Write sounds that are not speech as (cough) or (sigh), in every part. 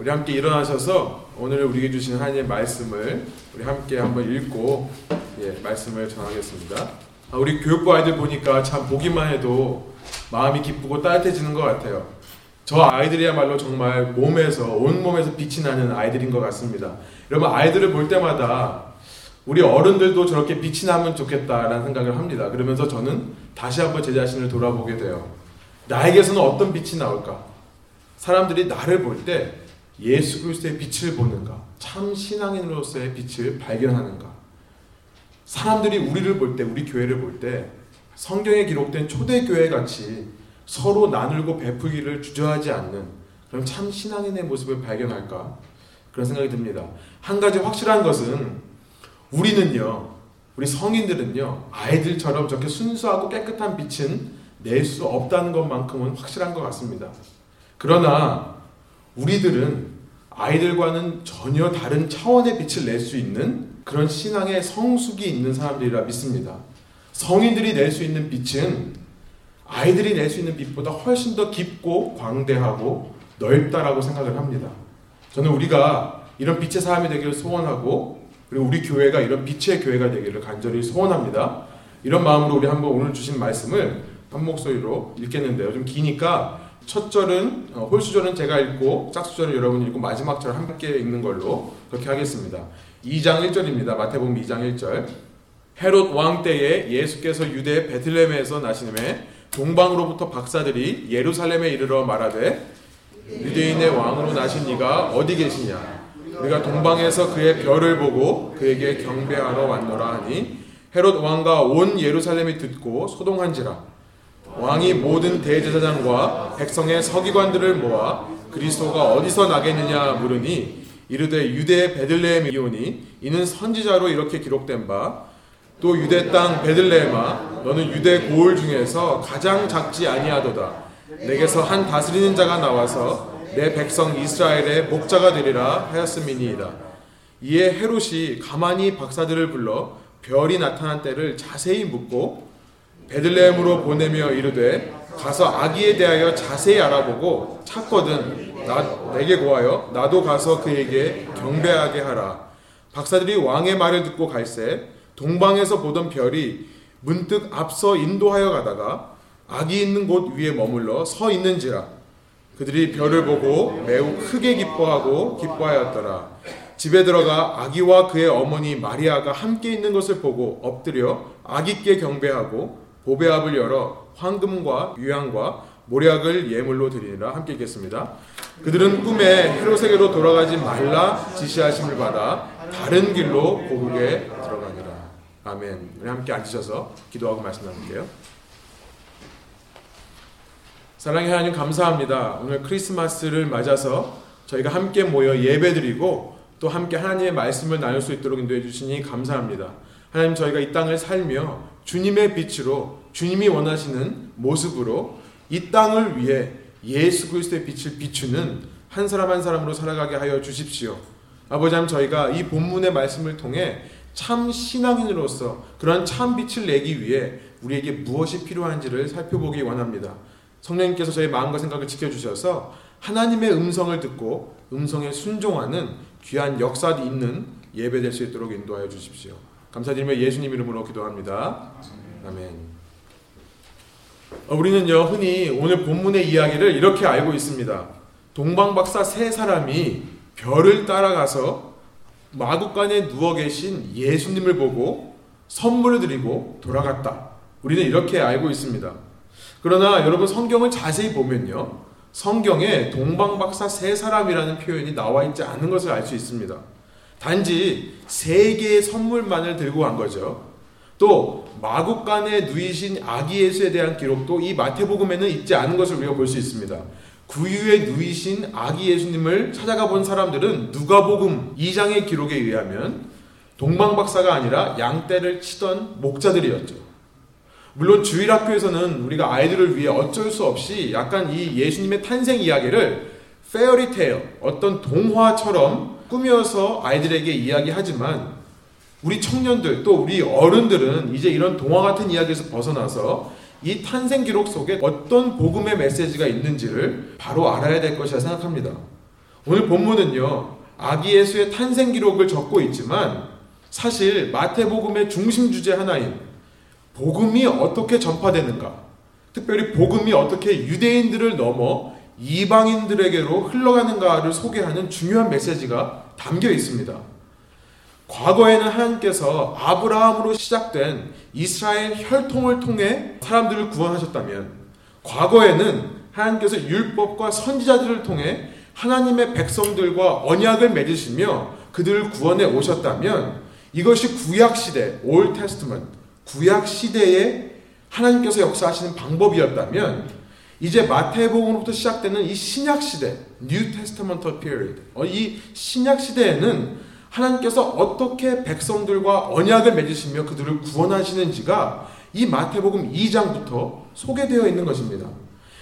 우리 함께 일어나셔서 오늘 우리에게 주신 하나님의 말씀을 우리 함께 한번 읽고 예, 말씀을 전하겠습니다. 아, 우리 교육부 아이들 보니까 참 보기만 해도 마음이 기쁘고 따뜻해지는 것 같아요. 저 아이들이야말로 정말 몸에서 온 몸에서 빛이 나는 아이들인 것 같습니다. 여러분 아이들을 볼 때마다 우리 어른들도 저렇게 빛이 나면 좋겠다라는 생각을 합니다. 그러면서 저는 다시 한번 제 자신을 돌아보게 돼요. 나에게서는 어떤 빛이 나올까? 사람들이 나를 볼 때 예수 그리스도의 빛을 보는가? 참 신앙인으로서의 빛을 발견하는가? 사람들이 우리를 볼 때, 우리 교회를 볼 때 성경에 기록된 초대교회 같이 서로 나누고 베풀기를 주저하지 않는 그럼 참 신앙인의 모습을 발견할까? 그런 생각이 듭니다. 한 가지 확실한 것은 우리는요, 우리 성인들은요, 아이들처럼 저렇게 순수하고 깨끗한 빛은 낼 수 없다는 것만큼은 확실한 것 같습니다. 그러나 우리들은 아이들과는 전혀 다른 차원의 빛을 낼 수 있는 그런 신앙의 성숙이 있는 사람들이라 믿습니다. 성인들이 낼 수 있는 빛은 아이들이 낼 수 있는 빛보다 훨씬 더 깊고 광대하고 넓다라고 생각을 합니다. 저는 우리가 이런 빛의 삶이 되기를 소원하고 그리고 우리 교회가 이런 빛의 교회가 되기를 간절히 소원합니다. 이런 마음으로 우리 한번 오늘 주신 말씀을 한 목소리로 읽겠는데요. 좀 기니까 첫 절은 어, 홀수절은 제가 읽고 짝수절은 여러분이 읽고 마지막 절 함께 읽는 걸로 그렇게 하겠습니다. 2장 1절입니다. 마태복음 2장 1절. 헤롯 왕 때에 예수께서 유대 베들레헴에서 나시음에 동방으로부터 박사들이 예루살렘에 이르러 말하되 유대인의 왕으로 나신 이가 어디 계시냐 우리가 동방에서 그의 별을 보고 그에게 경배하러 왔노라 하니 헤롯 왕과 온 예루살렘이 듣고 소동한지라 왕이 모든 대제사장과 백성의 서기관들을 모아 그리스도가 어디서 나겠느냐 물으니 이르되 유대 베들레헴이오니 이는 선지자로 이렇게 기록된 바 또 유대 땅 베들레헴아 너는 유대 고을 중에서 가장 작지 아니하도다. 내게서 한 다스리는 자가 나와서 내 백성 이스라엘의 목자가 되리라 하였음이니이다. 이에 헤롯이 가만히 박사들을 불러 별이 나타난 때를 자세히 묻고 베들레헴으로 보내며 이르되 가서 아기에 대하여 자세히 알아보고 찾거든 나, 내게 고하여 나도 가서 그에게 경배하게 하라. 박사들이 왕의 말을 듣고 갈새 동방에서 보던 별이 문득 앞서 인도하여 가다가 아기 있는 곳 위에 머물러 서 있는지라 그들이 별을 보고 매우 크게 기뻐하고 기뻐하였더라. 집에 들어가 아기와 그의 어머니 마리아가 함께 있는 것을 보고 엎드려 아기께 경배하고 보배합을 열어 황금과 유향과 모략을 예물로 드리니라 함께 읽겠습니다. 그들은 꿈에 헤롯에게로 돌아가지 말라 지시하심을 받아 다른 길로 고국에 들어가니라. 아멘. 우리 함께 앉으셔서 기도하고 말씀 나눌게요. 사랑의 하나님 감사합니다. 오늘 크리스마스를 맞아서 저희가 함께 모여 예배드리고 또 함께 하나님의 말씀을 나눌 수 있도록 인도해 주시니 감사합니다. 하나님 저희가 이 땅을 살며 주님의 빛으로 주님이 원하시는 모습으로 이 땅을 위해 예수 그리스도의 빛을 비추는 한 사람 한 사람으로 살아가게 하여 주십시오. 아버지 하 저희가 이 본문의 말씀을 통해 참 신앙인으로서 그런 참 빛을 내기 위해 우리에게 무엇이 필요한지를 살펴보기 원합니다. 성령님께서 저희 마음과 생각을 지켜주셔서 하나님의 음성을 듣고 음성에 순종하는 귀한 역사도 있는 예배될 수 있도록 인도하여 주십시오. 감사드리며 예수님 이름으로 기도합니다. 아멘. 어, 우리는요 흔히 오늘 본문의 이야기를 이렇게 알고 있습니다. 동방박사 세 사람이 별을 따라가서 마국간에 누워 계신 예수님을 보고 선물을 드리고 돌아갔다. 우리는 이렇게 알고 있습니다. 그러나 여러분 성경을 자세히 보면요. 성경에 동방박사 세 사람이라는 표현이 나와 있지 않은 것을 알 수 있습니다. 단지 세 개의 선물만을 들고 간 거죠. 또 마국간에 누이신 아기 예수에 대한 기록도 이 마태복음에는 있지 않은 것을 우리가 볼 수 있습니다. 구유에 누이신 아기 예수님을 찾아가 본 사람들은 누가복음 2장의 기록에 의하면 동방박사가 아니라 양떼를 치던 목자들이었죠. 물론 주일 학교에서는 우리가 아이들을 위해 어쩔 수 없이 약간 이 예수님의 탄생 이야기를 페어리테일, 어떤 동화처럼 꾸며서 아이들에게 이야기하지만 우리 청년들 또 우리 어른들은 이제 이런 동화 같은 이야기에서 벗어나서 이 탄생 기록 속에 어떤 복음의 메시지가 있는지를 바로 알아야 될 것이라 생각합니다. 오늘 본문은요, 아기 예수의 탄생 기록을 적고 있지만 사실 마태복음의 중심 주제 하나인 복음이 어떻게 전파되는가, 특별히 복음이 어떻게 유대인들을 넘어 이방인들에게로 흘러가는가를 소개하는 중요한 메시지가 담겨 있습니다. 과거에는 하나님께서 아브라함으로 시작된 이스라엘 혈통을 통해 사람들을 구원하셨다면, 과거에는 하나님께서 율법과 선지자들을 통해 하나님의 백성들과 언약을 맺으시며 그들을 구원해 오셨다면, 이것이 구약 시대, 올 테스트먼, 구약 시대에 하나님께서 역사하시는 방법이었다면 이제 마태복음부터 시작되는 이 신약 시대, New Testamental Period, 어, 이 신약 시대에는 하나님께서 어떻게 백성들과 언약을 맺으시며 그들을 구원하시는지가 이 마태복음 2장부터 소개되어 있는 것입니다.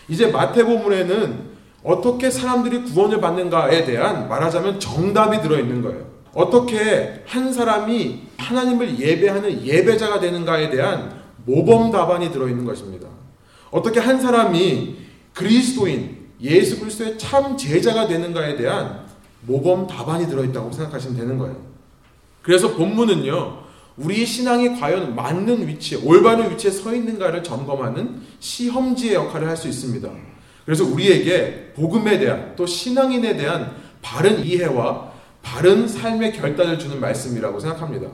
이제 마태복음에는 어떻게 사람들이 구원을 받는가에 대한 말하자면 정답이 들어 있는 거예요. 어떻게 한 사람이 하나님을 예배하는 예배자가 되는가에 대한 모범 답안이 들어 있는 것입니다. 어떻게 한 사람이 그리스도인 예수 그리스도의 참 제자가 되는가에 대한 모범 답안이 들어있다고 생각하시면 되는 거예요. 그래서 본문은요, 우리 신앙이 과연 맞는 위치, 올바른 위치에 서 있는가를 점검하는 시험지의 역할을 할 수 있습니다. 그래서 우리에게 복음에 대한 또 신앙인에 대한 바른 이해와 바른 삶의 결단을 주는 말씀이라고 생각합니다.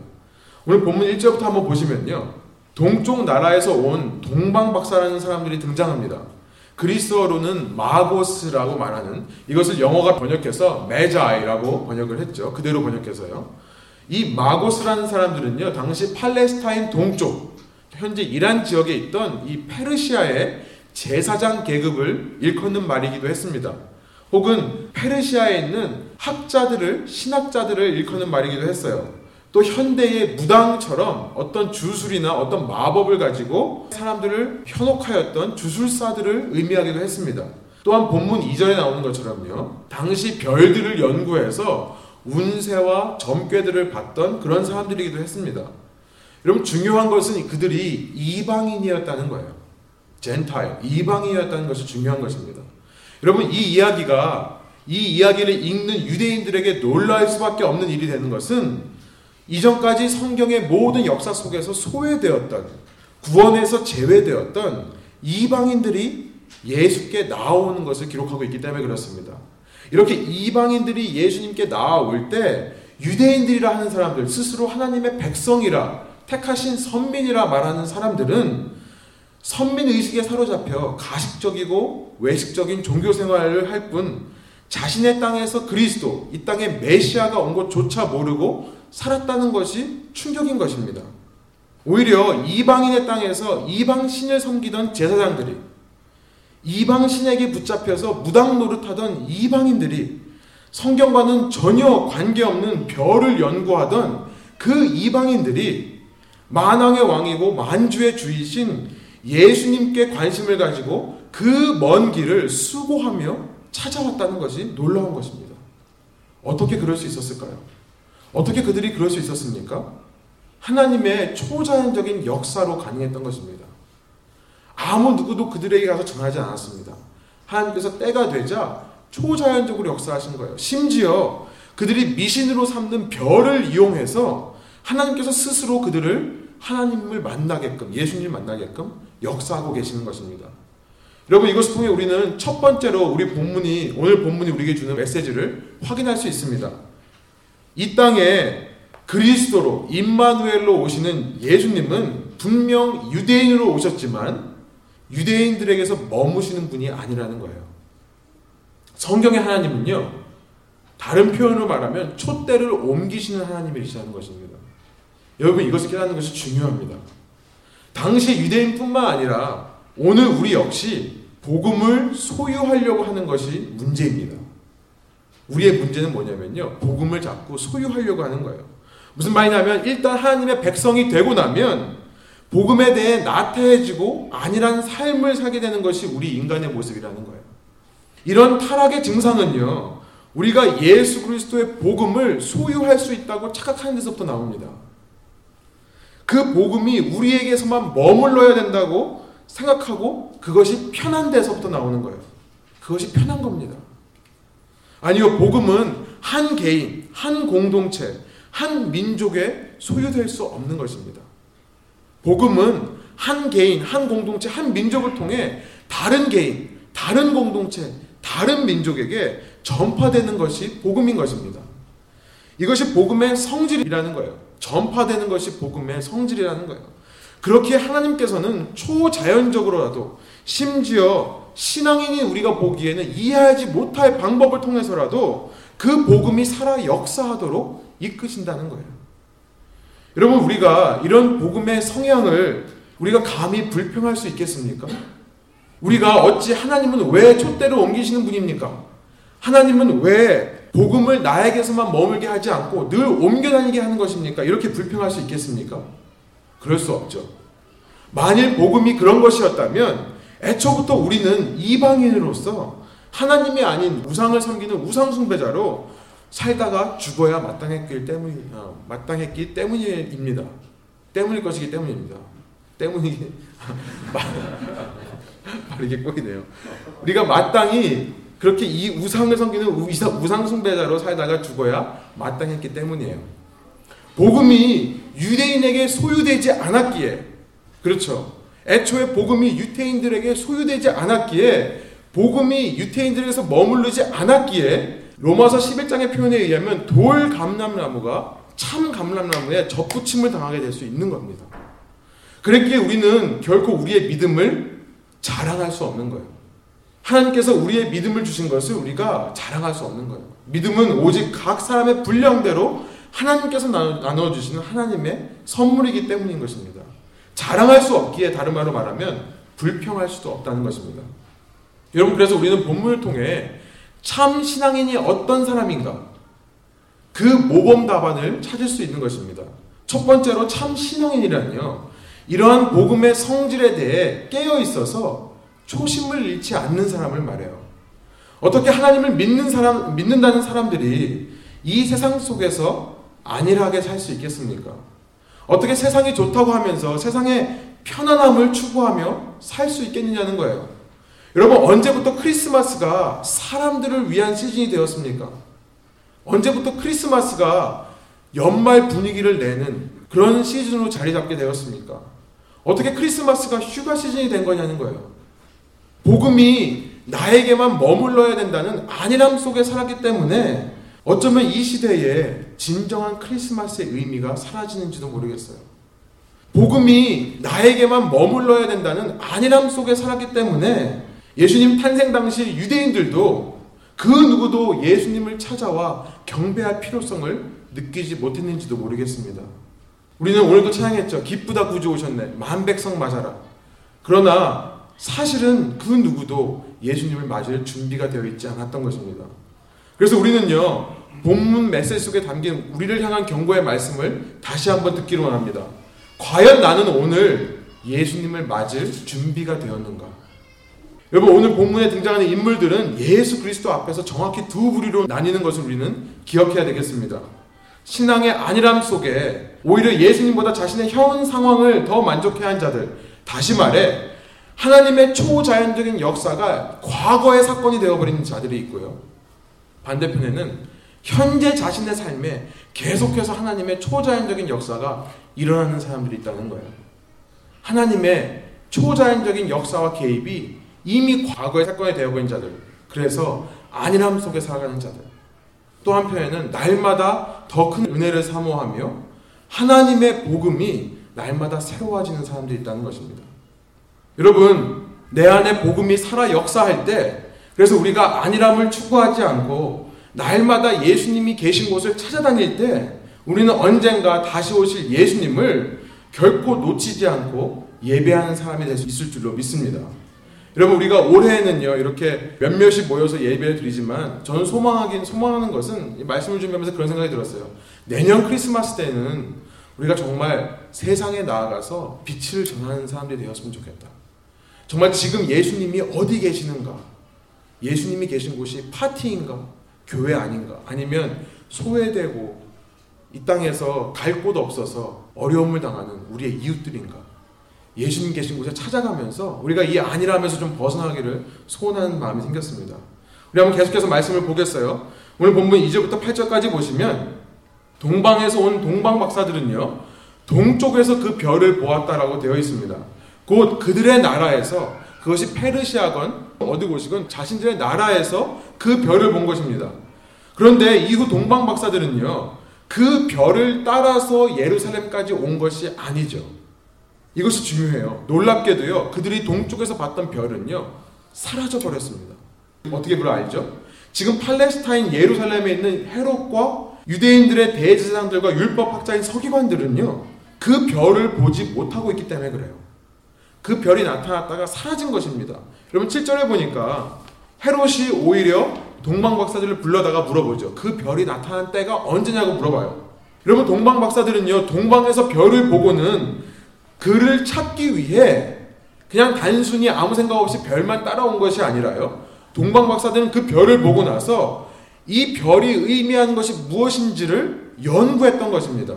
오늘 본문 1절부터 한번 보시면요. 동쪽 나라에서 온 동방 박사라는 사람들이 등장합니다. 그리스어로는 마고스라고 말하는 이것을 영어가 번역해서 메자이라고 번역을 했죠. 그대로 번역해서요. 이 마고스라는 사람들은요, 당시 팔레스타인 동쪽, 현재 이란 지역에 있던 이 페르시아의 제사장 계급을 일컫는 말이기도 했습니다. 혹은 페르시아에 있는 학자들을, 신학자들을 일컫는 말이기도 했어요. 또 현대의 무당처럼 어떤 주술이나 어떤 마법을 가지고 사람들을 현혹하였던 주술사들을 의미하기도 했습니다. 또한 본문 2절에 나오는 것처럼요. 당시 별들을 연구해서 운세와 점괘들을 봤던 그런 사람들이기도 했습니다. 여러분 중요한 것은 그들이 이방인이었다는 거예요. 젠타일, 이방인이었다는 것이 중요한 것입니다. 여러분 이 이야기가 이 이야기를 읽는 유대인들에게 놀랄 수밖에 없는 일이 되는 것은 이전까지 성경의 모든 역사 속에서 소외되었던 구원에서 제외되었던 이방인들이 예수께 나오는 것을 기록하고 있기 때문에 그렇습니다. 이렇게 이방인들이 예수님께 나올 때 유대인들이라 하는 사람들 스스로 하나님의 백성이라 택하신 선민이라 말하는 사람들은 선민 의식에 사로잡혀 가식적이고 외식적인 종교 생활을 할 뿐 자신의 땅에서 그리스도 이 땅에 메시아가 온 것조차 모르고 살았다는 것이 충격인 것입니다. 오히려 이방인의 땅에서 이방 신을 섬기던 제사장들이 이방 신에게 붙잡혀서 무당 노릇하던 이방인들이 성경과는 전혀 관계없는 별을 연구하던 그 이방인들이 만왕의 왕이고 만주의 주이신 예수님께 관심을 가지고 그 먼 길을 수고하며 찾아왔다는 것이 놀라운 것입니다. 어떻게 그럴 수 있었을까요? 어떻게 그들이 그럴 수 있었습니까? 하나님의 초자연적인 역사로 가능했던 것입니다. 아무 누구도 그들에게 가서 전하지 않았습니다. 하나님께서 때가 되자 초자연적으로 역사하신 거예요. 심지어 그들이 미신으로 삼는 별을 이용해서 하나님께서 스스로 그들을 하나님을 만나게끔, 예수님을 만나게끔 역사하고 계시는 것입니다. 여러분 이것을 통해 우리는 첫 번째로 우리 본문이 오늘 본문이 우리에게 주는 메시지를 확인할 수 있습니다. 이 땅에 그리스도로 임마누엘로 오시는 예수님은 분명 유대인으로 오셨지만 유대인들에게서 머무시는 분이 아니라는 거예요. 성경의 하나님은요. 다른 표현으로 말하면 촛대를 옮기시는 하나님이시라는 것입니다. 여러분 이것을 깨닫는 것이 중요합니다. 당시 유대인뿐만 아니라 오늘 우리 역시 복음을 소유하려고 하는 것이 문제입니다. 우리의 문제는 뭐냐면요. 복음을 잡고 소유하려고 하는 거예요. 무슨 말이냐면 일단 하나님의 백성이 되고 나면 복음에 대해 나태해지고 아니란 삶을 살게 되는 것이 우리 인간의 모습이라는 거예요. 이런 타락의 증상은요. 우리가 예수 그리스도의 복음을 소유할 수 있다고 착각하는 데서부터 나옵니다. 그 복음이 우리에게서만 머물러야 된다고 생각하고 그것이 편한 데서부터 나오는 거예요. 그것이 편한 겁니다. 아니요, 복음은 한 개인, 한 공동체, 한 민족에 소유될 수 없는 것입니다. 복음은 한 개인, 한 공동체, 한 민족을 통해 다른 개인, 다른 공동체, 다른 민족에게 전파되는 것이 복음인 것입니다. 이것이 복음의 성질이라는 거예요. 전파되는 것이 복음의 성질이라는 거예요. 그렇게 하나님께서는 초자연적으로라도 심지어 신앙인이 우리가 보기에는 이해하지 못할 방법을 통해서라도 그 복음이 살아 역사하도록 이끄신다는 거예요. 여러분, 우리가 이런 복음의 성향을 우리가 감히 불평할 수 있겠습니까? 우리가 어찌 하나님은 왜 촛대를 옮기시는 분입니까? 하나님은 왜 복음을 나에게서만 머물게 하지 않고 늘 옮겨 다니게 하는 것입니까? 이렇게 불평할 수 있겠습니까? 그럴 수 없죠. 만일 복음이 그런 것이었다면 애초부터 우리는 이방인으로서 하나님이 아닌 우상을 섬기는 우상숭배자로 살다가 죽어야 마땅했기 때문 어, 마땅했기 때문입니다. 때문일 것이기 때문입니다. 때문이 (laughs) 말이 게 꼬이네요. 우리가 마땅히 그렇게 이 우상을 섬기는 우상 숭배자로 살다가 죽어야 마땅했기 때문이에요. 복음이 유대인에게 소유되지 않았기에 그렇죠. 애초에 복음이 유태인들에게 소유되지 않았기에 복음이 유태인들에게서 머무르지 않았기에 로마서 11장의 표현에 의하면 돌 감람나무가 참 감람나무에 접붙임을 당하게 될 수 있는 겁니다. 그랬기에 우리는 결코 우리의 믿음을 자랑할 수 없는 거예요. 하나님께서 우리의 믿음을 주신 것을 우리가 자랑할 수 없는 거예요. 믿음은 오직 각 사람의 분량대로 하나님께서 나눠 주시는 하나님의 선물이기 때문인 것입니다. 자랑할 수 없기에 다른 말로 말하면 불평할 수도 없다는 것입니다. 여러분 그래서 우리는 본문을 통해 참 신앙인이 어떤 사람인가 그 모범 답안을 찾을 수 있는 것입니다. 첫 번째로 참 신앙인이란요. 이러한 복음의 성질에 대해 깨어 있어서 초심을 잃지 않는 사람을 말해요. 어떻게 하나님을 믿는 사람 믿는다는 사람들이 이 세상 속에서 안일하게 살 수 있겠습니까? 어떻게 세상이 좋다고 하면서 세상의 편안함을 추구하며 살 수 있겠느냐는 거예요. 여러분, 언제부터 크리스마스가 사람들을 위한 시즌이 되었습니까? 언제부터 크리스마스가 연말 분위기를 내는 그런 시즌으로 자리 잡게 되었습니까? 어떻게 크리스마스가 휴가 시즌이 된 거냐는 거예요. 복음이 나에게만 머물러야 된다는 안일함 속에 살았기 때문에 어쩌면 이 시대에 진정한 크리스마스의 의미가 사라지는지도 모르겠어요. 복음이 나에게만 머물러야 된다는 안일함 속에 살았기 때문에 예수님 탄생 당시 유대인들도 그 누구도 예수님을 찾아와 경배할 필요성을 느끼지 못했는지도 모르겠습니다. 우리는 오늘도 찬양했죠. 기쁘다 구주 오셨네. 만백성 맞아라. 그러나 사실은 그 누구도 예수님을 맞을 준비가 되어 있지 않았던 것입니다. 그래서 우리는요, 본문 메시지 속에 담긴 우리를 향한 경고의 말씀을 다시 한번 듣기로 합니다. 과연 나는 오늘 예수님을 맞을 준비가 되었는가? 여러분, 오늘 본문에 등장하는 인물들은 예수 그리스도 앞에서 정확히 두 부류로 나뉘는 것을 우리는 기억해야 되겠습니다. 신앙의 안일함 속에 오히려 예수님보다 자신의 현 상황을 더 만족해 한 자들, 다시 말해, 하나님의 초자연적인 역사가 과거의 사건이 되어버린 자들이 있고요. 반대편에는 현재 자신의 삶에 계속해서 하나님의 초자연적인 역사가 일어나는 사람들이 있다는 거예요. 하나님의 초자연적인 역사와 개입이 이미 과거의 사건이 되어버린 자들, 그래서 안일함 속에 살아가는 자들, 또 한편에는 날마다 더 큰 은혜를 사모하며 하나님의 복음이 날마다 새로워지는 사람들이 있다는 것입니다. 여러분, 내 안에 복음이 살아 역사할 때, 그래서 우리가 안일함을 추구하지 않고 날마다 예수님이 계신 곳을 찾아다닐 때 우리는 언젠가 다시 오실 예수님을 결코 놓치지 않고 예배하는 사람이 될 수 있을 줄로 믿습니다. 여러분 우리가 올해는요 이렇게 몇몇이 모여서 예배를 드리지만 저는 소망하긴 소망하는 것은 말씀을 준비하면서 그런 생각이 들었어요. 내년 크리스마스 때는 우리가 정말 세상에 나아가서 빛을 전하는 사람들이 되었으면 좋겠다. 정말 지금 예수님이 어디 계시는가? 예수님이 계신 곳이 파티인가? 교회 아닌가? 아니면 소외되고 이 땅에서 갈 곳 없어서 어려움을 당하는 우리의 이웃들인가? 예수님 계신 곳에 찾아가면서 우리가 이 아니라면서 좀 벗어나기를 소원하는 마음이 생겼습니다. 우리 한번 계속해서 말씀을 보겠어요. 오늘 본문 2절부터 8절까지 보시면 동방에서 온 동방 박사들은요. 동쪽에서 그 별을 보았다라고 되어 있습니다. 곧 그들의 나라에서 그것이 페르시아건 어디 곳이건 자신들의 나라에서 그 별을 본 것입니다. 그런데 이후 동방 박사들은요. 그 별을 따라서 예루살렘까지 온 것이 아니죠. 이것이 중요해요. 놀랍게도요. 그들이 동쪽에서 봤던 별은요. 사라져 버렸습니다. 어떻게 불어 알죠? 지금 팔레스타인 예루살렘에 있는 헤롯과 유대인들의 대제사장들과 율법학자인 서기관들은요. 그 별을 보지 못하고 있기 때문에 그래요. 그 별이 나타났다가 사라진 것입니다. 여러분 7절에 보니까 헤롯이 오히려 동방 박사들을 불러다가 물어보죠. 그 별이 나타난 때가 언제냐고 물어봐요. 여러분 동방 박사들은요. 동방에서 별을 보고는 그를 찾기 위해 그냥 단순히 아무 생각 없이 별만 따라온 것이 아니라요. 동방 박사들은 그 별을 보고 나서 이 별이 의미하는 것이 무엇인지를 연구했던 것입니다.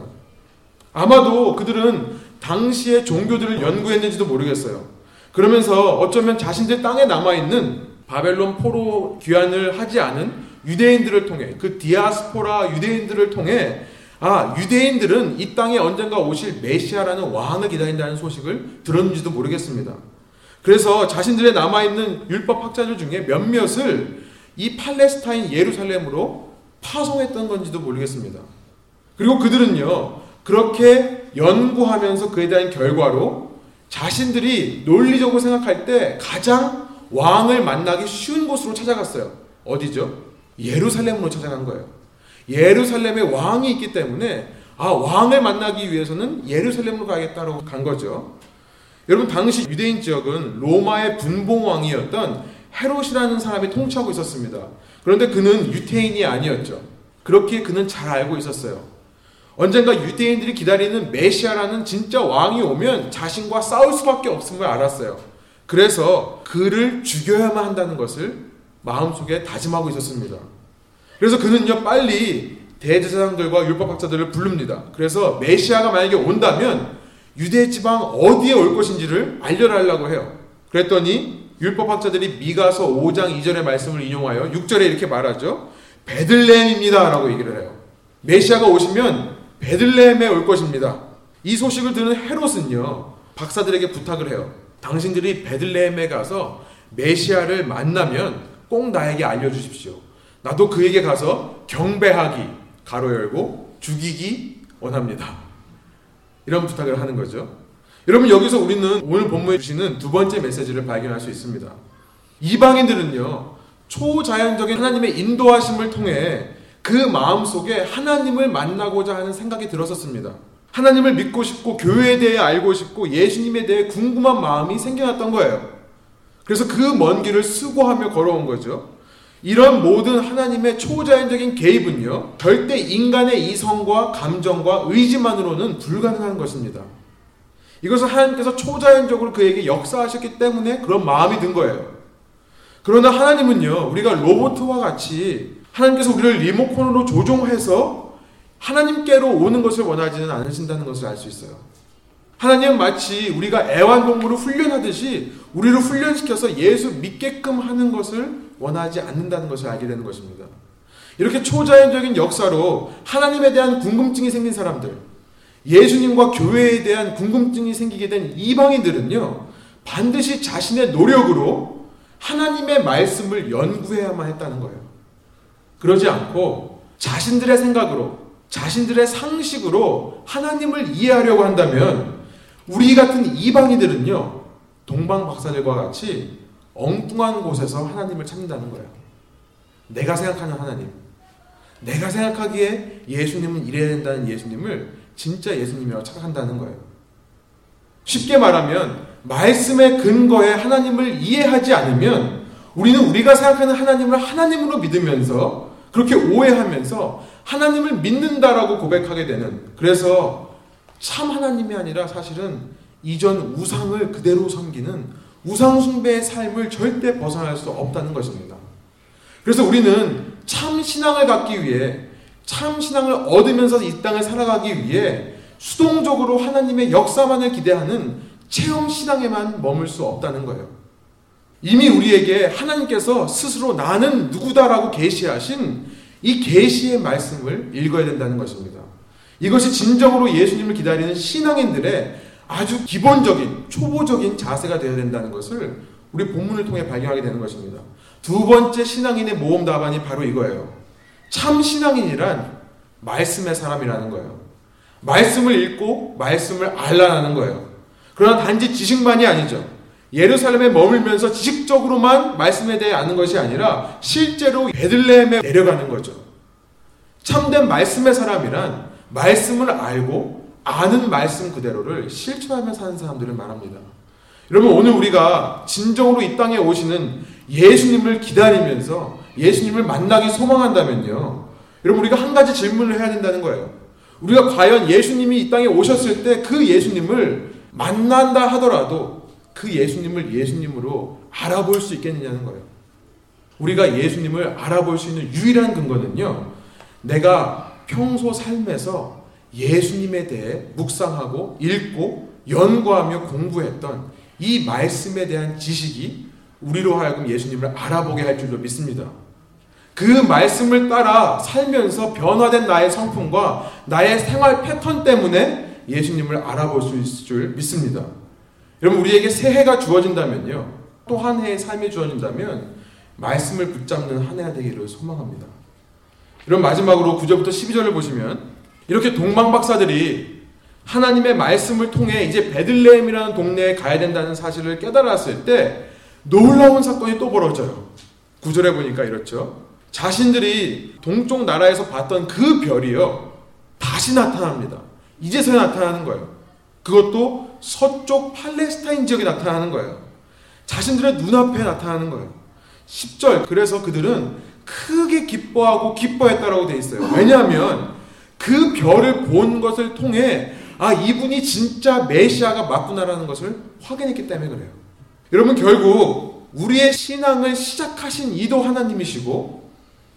아마도 그들은 당시의 종교들을 연구했는지도 모르겠어요. 그러면서 어쩌면 자신들 땅에 남아있는 바벨론 포로 귀환을 하지 않은 유대인들을 통해 그 디아스포라 유대인들을 통해 아 유대인들은 이 땅에 언젠가 오실 메시아라는 왕을 기다린다는 소식을 들었는지도 모르겠습니다. 그래서 자신들의 남아있는 율법 학자들 중에 몇몇을 이 팔레스타인 예루살렘으로 파송했던 건지도 모르겠습니다. 그리고 그들은요, 그렇게 연구하면서 그에 대한 결과로 자신들이 논리적으로 생각할 때 가장 왕을 만나기 쉬운 곳으로 찾아갔어요. 어디죠? 예루살렘으로 찾아간 거예요. 예루살렘에 왕이 있기 때문에 아, 왕을 만나기 위해서는 예루살렘으로 가겠다고 간 거죠. 여러분, 당시 유대인 지역은 로마의 분봉왕이었던 헤롯이라는 사람이 통치하고 있었습니다. 그런데 그는 유태인이 아니었죠. 그렇게 그는 잘 알고 있었어요. 언젠가 유대인들이 기다리는 메시아라는 진짜 왕이 오면 자신과 싸울 수밖에 없음을 알았어요. 그래서 그를 죽여야만 한다는 것을 마음속에 다짐하고 있었습니다. 그래서 그는요, 빨리 대제사장들과 율법학자들을 부릅니다. 그래서 메시아가 만약에 온다면 유대 지방 어디에 올 것인지를 알려달라고 해요. 그랬더니 율법학자들이 미가서 5장 2절의 말씀을 인용하여 6절에 이렇게 말하죠. 베들레헴입니다. 라고 얘기를 해요. 메시아가 오시면 베들레헴에 올 것입니다. 이 소식을 들은 헤롯은요, 박사들에게 부탁을 해요. 당신들이 베들레헴에 가서 메시아를 만나면 꼭 나에게 알려주십시오. 나도 그에게 가서 경배하기, 가로 열고, 죽이기 원합니다. 이런 부탁을 하는 거죠. 여러분, 여기서 우리는 오늘 본문에 주시는 두 번째 메시지를 발견할 수 있습니다. 이방인들은요, 초자연적인 하나님의 인도하심을 통해 그 마음 속에 하나님을 만나고자 하는 생각이 들었었습니다. 하나님을 믿고 싶고 교회에 대해 알고 싶고 예수님에 대해 궁금한 마음이 생겨났던 거예요. 그래서 그 먼 길을 수고하며 걸어온 거죠. 이런 모든 하나님의 초자연적인 개입은요, 절대 인간의 이성과 감정과 의지만으로는 불가능한 것입니다. 이것은 하나님께서 초자연적으로 그에게 역사하셨기 때문에 그런 마음이 든 거예요. 그러나 하나님은요, 우리가 로봇과 같이 하나님께서 우리를 리모컨으로 조종해서 하나님께로 오는 것을 원하지는 않으신다는 것을 알 수 있어요. 하나님은 마치 우리가 애완동물을 훈련하듯이 우리를 훈련시켜서 예수 믿게끔 하는 것을 원하지 않는다는 것을 알게 되는 것입니다. 이렇게 초자연적인 역사로 하나님에 대한 궁금증이 생긴 사람들, 예수님과 교회에 대한 궁금증이 생기게 된 이방인들은요, 반드시 자신의 노력으로 하나님의 말씀을 연구해야만 했다는 거예요. 그러지 않고 자신들의 생각으로, 자신들의 상식으로 하나님을 이해하려고 한다면 우리 같은 이방인들은요, 동방 박사들과 같이 엉뚱한 곳에서 하나님을 찾는다는 거예요. 내가 생각하는 하나님. 내가 생각하기에 예수님은 이래야 된다는 예수님을 진짜 예수님이라고 착각한다는 거예요. 쉽게 말하면 말씀의 근거에 하나님을 이해하지 않으면 우리는 우리가 생각하는 하나님을 하나님으로 믿으면서 그렇게 오해하면서 하나님을 믿는다라고 고백하게 되는 그래서 참 하나님이 아니라 사실은 이전 우상을 그대로 섬기는 우상숭배의 삶을 절대 벗어날 수 없다는 것입니다. 그래서 우리는 참 신앙을 갖기 위해 참 신앙을 얻으면서 이 땅을 살아가기 위해 수동적으로 하나님의 역사만을 기대하는 체험 신앙에만 머물 수 없다는 거예요. 이미 우리에게 하나님께서 스스로 나는 누구다라고 계시하신 이 계시의 말씀을 읽어야 된다는 것입니다. 이것이 진정으로 예수님을 기다리는 신앙인들의 아주 기본적인 초보적인 자세가 되어야 된다는 것을 우리 본문을 통해 발견하게 되는 것입니다. 두 번째 신앙인의 모험 답안이 바로 이거예요. 참 신앙인이란 말씀의 사람이라는 거예요. 말씀을 읽고 말씀을 알라는 거예요. 그러나 단지 지식만이 아니죠. 예루살렘에 머물면서 지식적으로만 말씀에 대해 아는 것이 아니라 실제로 베들레헴에 내려가는 거죠. 참된 말씀의 사람이란 말씀을 알고 아는 말씀 그대로를 실천하며 사는 사람들을 말합니다. 여러분 오늘 우리가 진정으로 이 땅에 오시는 예수님을 기다리면서 예수님을 만나기 소망한다면요. 여러분 우리가 한 가지 질문을 해야 된다는 거예요. 우리가 과연 예수님이 이 땅에 오셨을 때 그 예수님을 만난다 하더라도 그 예수님을 예수님으로 알아볼 수 있겠느냐는 거예요. 우리가 예수님을 알아볼 수 있는 유일한 근거는요. 내가 평소 삶에서 예수님에 대해 묵상하고 읽고 연구하며 공부했던 이 말씀에 대한 지식이 우리로 하여금 예수님을 알아보게 할 줄로 믿습니다. 그 말씀을 따라 살면서 변화된 나의 성품과 나의 생활 패턴 때문에 예수님을 알아볼 수 있을 줄 믿습니다. 여러분, 우리에게 새해가 주어진다면요. 또 한 해의 삶이 주어진다면 말씀을 붙잡는 한 해가 되기를 소망합니다. 이런 마지막으로 9절부터 12절을 보시면 이렇게 동방박사들이 하나님의 말씀을 통해 이제 베들레헴이라는 동네에 가야 된다는 사실을 깨달았을 때 놀라운 사건이 또 벌어져요. 9절에 보니까 이렇죠. 자신들이 동쪽 나라에서 봤던 그 별이요. 다시 나타납니다. 이제서야 나타나는 거예요. 그것도 서쪽 팔레스타인 지역에 나타나는 거예요. 자신들의 눈앞에 나타나는 거예요. 10절. 그래서 그들은 크게 기뻐하고 기뻐했다라고 돼 있어요. 왜냐하면 그 별을 본 것을 통해 아 이분이 진짜 메시아가 맞구나라는 것을 확인했기 때문에 그래요. 여러분 결국 우리의 신앙을 시작하신 이도 하나님이시고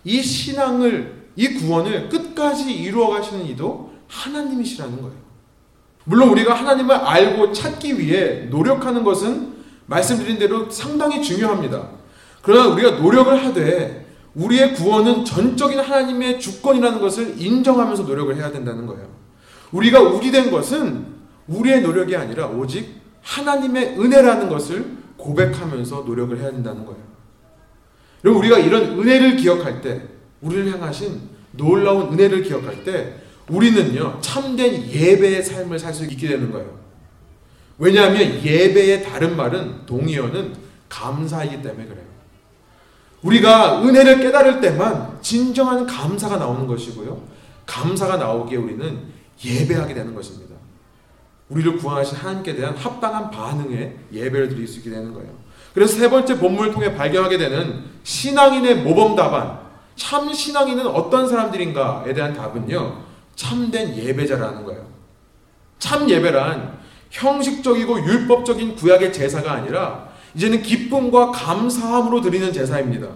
이 신앙을 이 구원을 끝까지 이루어 가시는 이도 하나님이시라는 거예요. 물론 우리가 하나님을 알고 찾기 위해 노력하는 것은 말씀드린 대로 상당히 중요합니다. 그러나 우리가 노력을 하되 우리의 구원은 전적인 하나님의 주권이라는 것을 인정하면서 노력을 해야 된다는 거예요. 우리가 우리 된 것은 우리의 노력이 아니라 오직 하나님의 은혜라는 것을 고백하면서 노력을 해야 된다는 거예요. 여러분 우리가 이런 은혜를 기억할 때 우리를 향하신 놀라운 은혜를 기억할 때 우리는요 참된 예배의 삶을 살 수 있게 되는 거예요. 왜냐하면 예배의 다른 말은 동의어는 감사이기 때문에 그래요. 우리가 은혜를 깨달을 때만 진정한 감사가 나오는 것이고요. 감사가 나오기에 우리는 예배하게 되는 것입니다. 우리를 구원하신 하나님께 대한 합당한 반응에 예배를 드릴 수 있게 되는 거예요. 그래서 세 번째 본문을 통해 발견하게 되는 신앙인의 모범 답안, 참 신앙인은 어떤 사람들인가에 대한 답은요, 참된 예배자라는 거예요. 참 예배란 형식적이고 율법적인 구약의 제사가 아니라 이제는 기쁨과 감사함으로 드리는 제사입니다.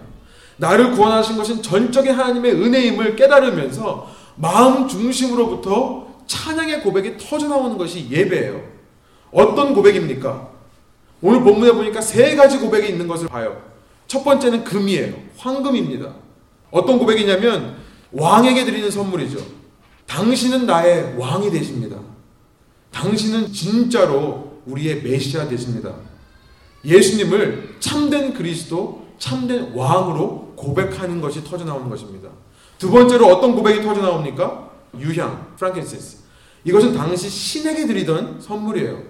나를 구원하신 것은 전적인 하나님의 은혜임을 깨달으면서 마음 중심으로부터 찬양의 고백이 터져 나오는 것이 예배예요. 어떤 고백입니까? 오늘 본문에 보니까 세 가지 고백이 있는 것을 봐요. 첫 번째는 금이에요. 황금입니다. 어떤 고백이냐면 왕에게 드리는 선물이죠. 당신은 나의 왕이 되십니다. 당신은 진짜로 우리의 메시아 되십니다. 예수님을 참된 그리스도, 참된 왕으로 고백하는 것이 터져나오는 것입니다. 두 번째로 어떤 고백이 터져나옵니까? 유향, 프랑켄시스. 이것은 당시 신에게 드리던 선물이에요.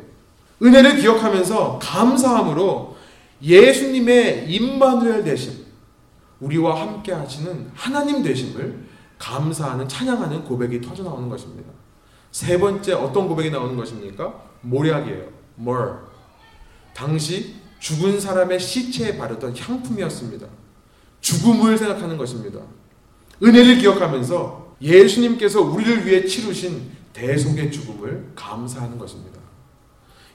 은혜를 기억하면서 감사함으로 예수님의 임마누엘 되심, 우리와 함께 하시는 하나님 되심을 감사하는 찬양하는 고백이 터져 나오는 것입니다. 세 번째 어떤 고백이 나오는 것입니까? 모략이에요. 뭘. 당시 죽은 사람의 시체에 바르던 향품이었습니다. 죽음을 생각하는 것입니다. 은혜를 기억하면서 예수님께서 우리를 위해 치르신 대속의 죽음을 감사하는 것입니다.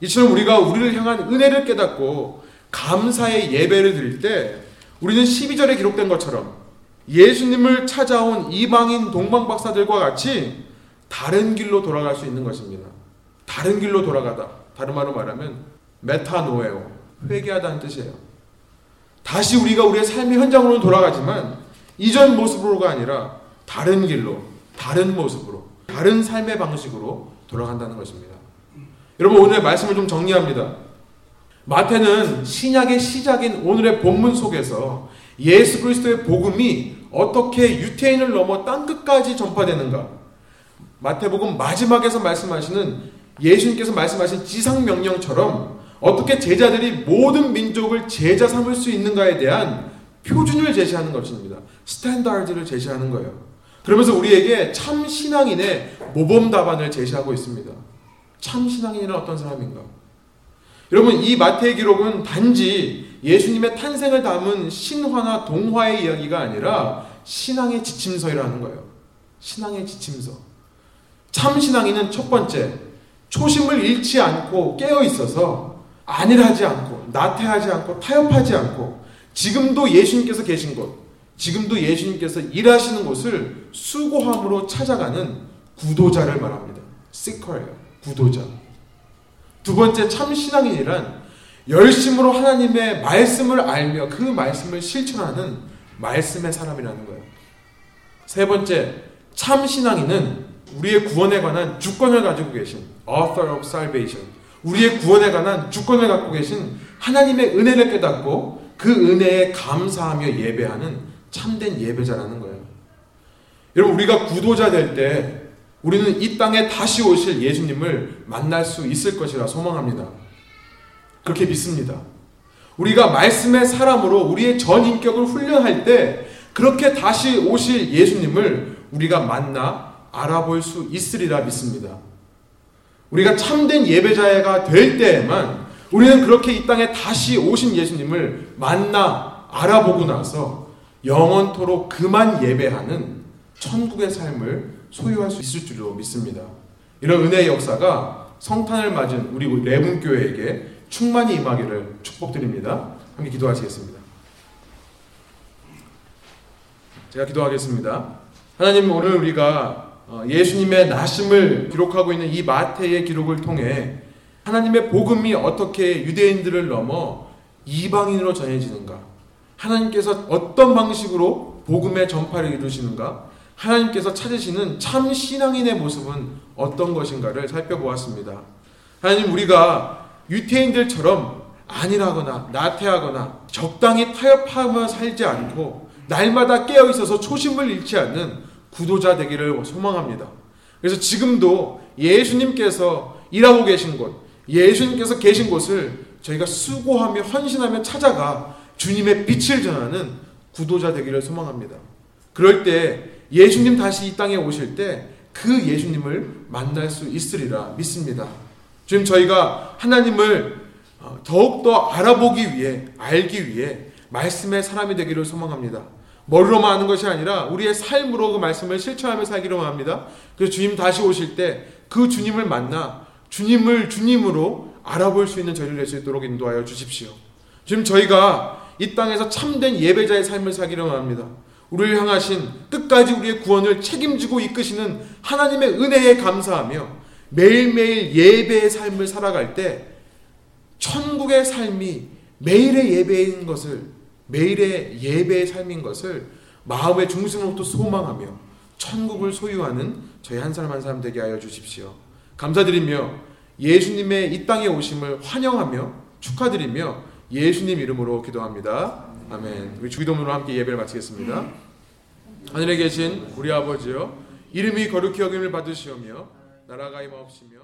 이처럼 우리가 우리를 향한 은혜를 깨닫고 감사의 예배를 드릴 때 우리는 12절에 기록된 것처럼 예수님을 찾아온 이방인 동방박사들과 같이 다른 길로 돌아갈 수 있는 것입니다. 다른 길로 돌아가다. 다른 말로 말하면 메타노에오. 회개하다는 뜻이에요. 다시 우리가 우리의 삶의 현장으로 돌아가지만 이전 모습으로가 아니라 다른 길로, 다른 모습으로, 다른 삶의 방식으로 돌아간다는 것입니다. 여러분 오늘 말씀을 좀 정리합니다. 마태는 신약의 시작인 오늘의 본문 속에서 예수 그리스도의 복음이 어떻게 유태인을 넘어 땅 끝까지 전파되는가? 마태복음 마지막에서 말씀하시는 예수님께서 말씀하신 지상 명령처럼 어떻게 제자들이 모든 민족을 제자 삼을 수 있는가에 대한 표준을 제시하는 것입니다. standard를 제시하는 거예요. 그러면서 우리에게 참 신앙인의 모범 답안을 제시하고 있습니다. 참 신앙인은 어떤 사람인가? 여러분 이 마태의 기록은 단지 예수님의 탄생을 담은 신화나 동화의 이야기가 아니라 신앙의 지침서이라는 거예요. 신앙의 지침서. 참 신앙인은 첫 번째 초심을 잃지 않고 깨어 있어서 안일하지 않고 나태하지 않고 타협하지 않고 지금도 예수님께서 계신 곳, 지금도 예수님께서 일하시는 곳을 수고함으로 찾아가는 구도자를 말합니다. 시커예요. 구도자. 두 번째 참 신앙인이란 열심으로 하나님의 말씀을 알며 그 말씀을 실천하는 말씀의 사람이라는 거예요. 세 번째 참 신앙인은 우리의 구원에 관한 주권을 가지고 계신 author of salvation. 우리의 구원에 관한 주권을 갖고 계신 하나님의 은혜를 깨닫고 그 은혜에 감사하며 예배하는 참된 예배자라는 거예요. 여러분 우리가 구도자 될 때 우리는 이 땅에 다시 오실 예수님을 만날 수 있을 것이라 소망합니다. 그렇게 믿습니다. 우리가 말씀의 사람으로 우리의 전 인격을 훈련할 때 그렇게 다시 오실 예수님을 우리가 만나 알아볼 수 있으리라 믿습니다. 우리가 참된 예배자가 될 때에만 우리는 그렇게 이 땅에 다시 오신 예수님을 만나 알아보고 나서 영원토록 그만 예배하는 천국의 삶을 소유할 수 있을 줄로 믿습니다. 이런 은혜의 역사가 성탄을 맞은 우리 레분교회에게 충만히 임하기를 축복드립니다. 함께 기도하시겠습니다. 제가 기도하겠습니다. 하나님 오늘 우리가 예수님의 나심을 기록하고 있는 이 마태의 기록을 통해 하나님의 복음이 어떻게 유대인들을 넘어 이방인으로 전해지는가? 하나님께서 어떤 방식으로 복음의 전파를 이루시는가? 하나님께서 찾으시는 참 신앙인의 모습은 어떤 것인가를 살펴보았습니다. 하나님 우리가 유태인들처럼 안일하거나 나태하거나 적당히 타협하며 살지 않고 날마다 깨어 있어서 초심을 잃지 않는 구도자 되기를 소망합니다. 그래서 지금도 예수님께서 일하고 계신 곳, 예수님께서 계신 곳을 저희가 수고하며 헌신하며 찾아가 주님의 빛을 전하는 구도자 되기를 소망합니다. 그럴 때 예수님 다시 이 땅에 오실 때 그 예수님을 만날 수 있으리라 믿습니다. 지금 저희가 하나님을 어, 더욱더 알아보기 위해, 알기 위해 말씀의 사람이 되기를 소망합니다. 머리로만 아는 것이 아니라 우리의 삶으로 그 말씀을 실천하며 살기로 합니다. 그래서 주님 다시 오실 때 그 주님을 만나 주님을 주님으로 알아볼 수 있는 저희를 낼 수 있도록 인도하여 주십시오. 지금 저희가 이 땅에서 참된 예배자의 삶을 살기로 합니다. 우리를 향하신 끝까지 우리의 구원을 책임지고 이끄시는 하나님의 은혜에 감사하며 매일매일 예배의 삶을 살아갈 때 천국의 삶이 매일의 예배인 것을 매일의 예배의 삶인 것을 마음의 중심으로부터 소망하며 천국을 소유하는 저희 한 사람 한 사람 되게 하여 주십시오. 감사드리며 예수님의 이 땅에 오심을 환영하며 축하드리며 예수님 이름으로 기도합니다. 아멘. 우리 주기도문으로 함께 예배를 마치겠습니다. 하늘에 계신 우리 아버지여 이름이 거룩히 여김을 받으시오며 나라가 임하옵시며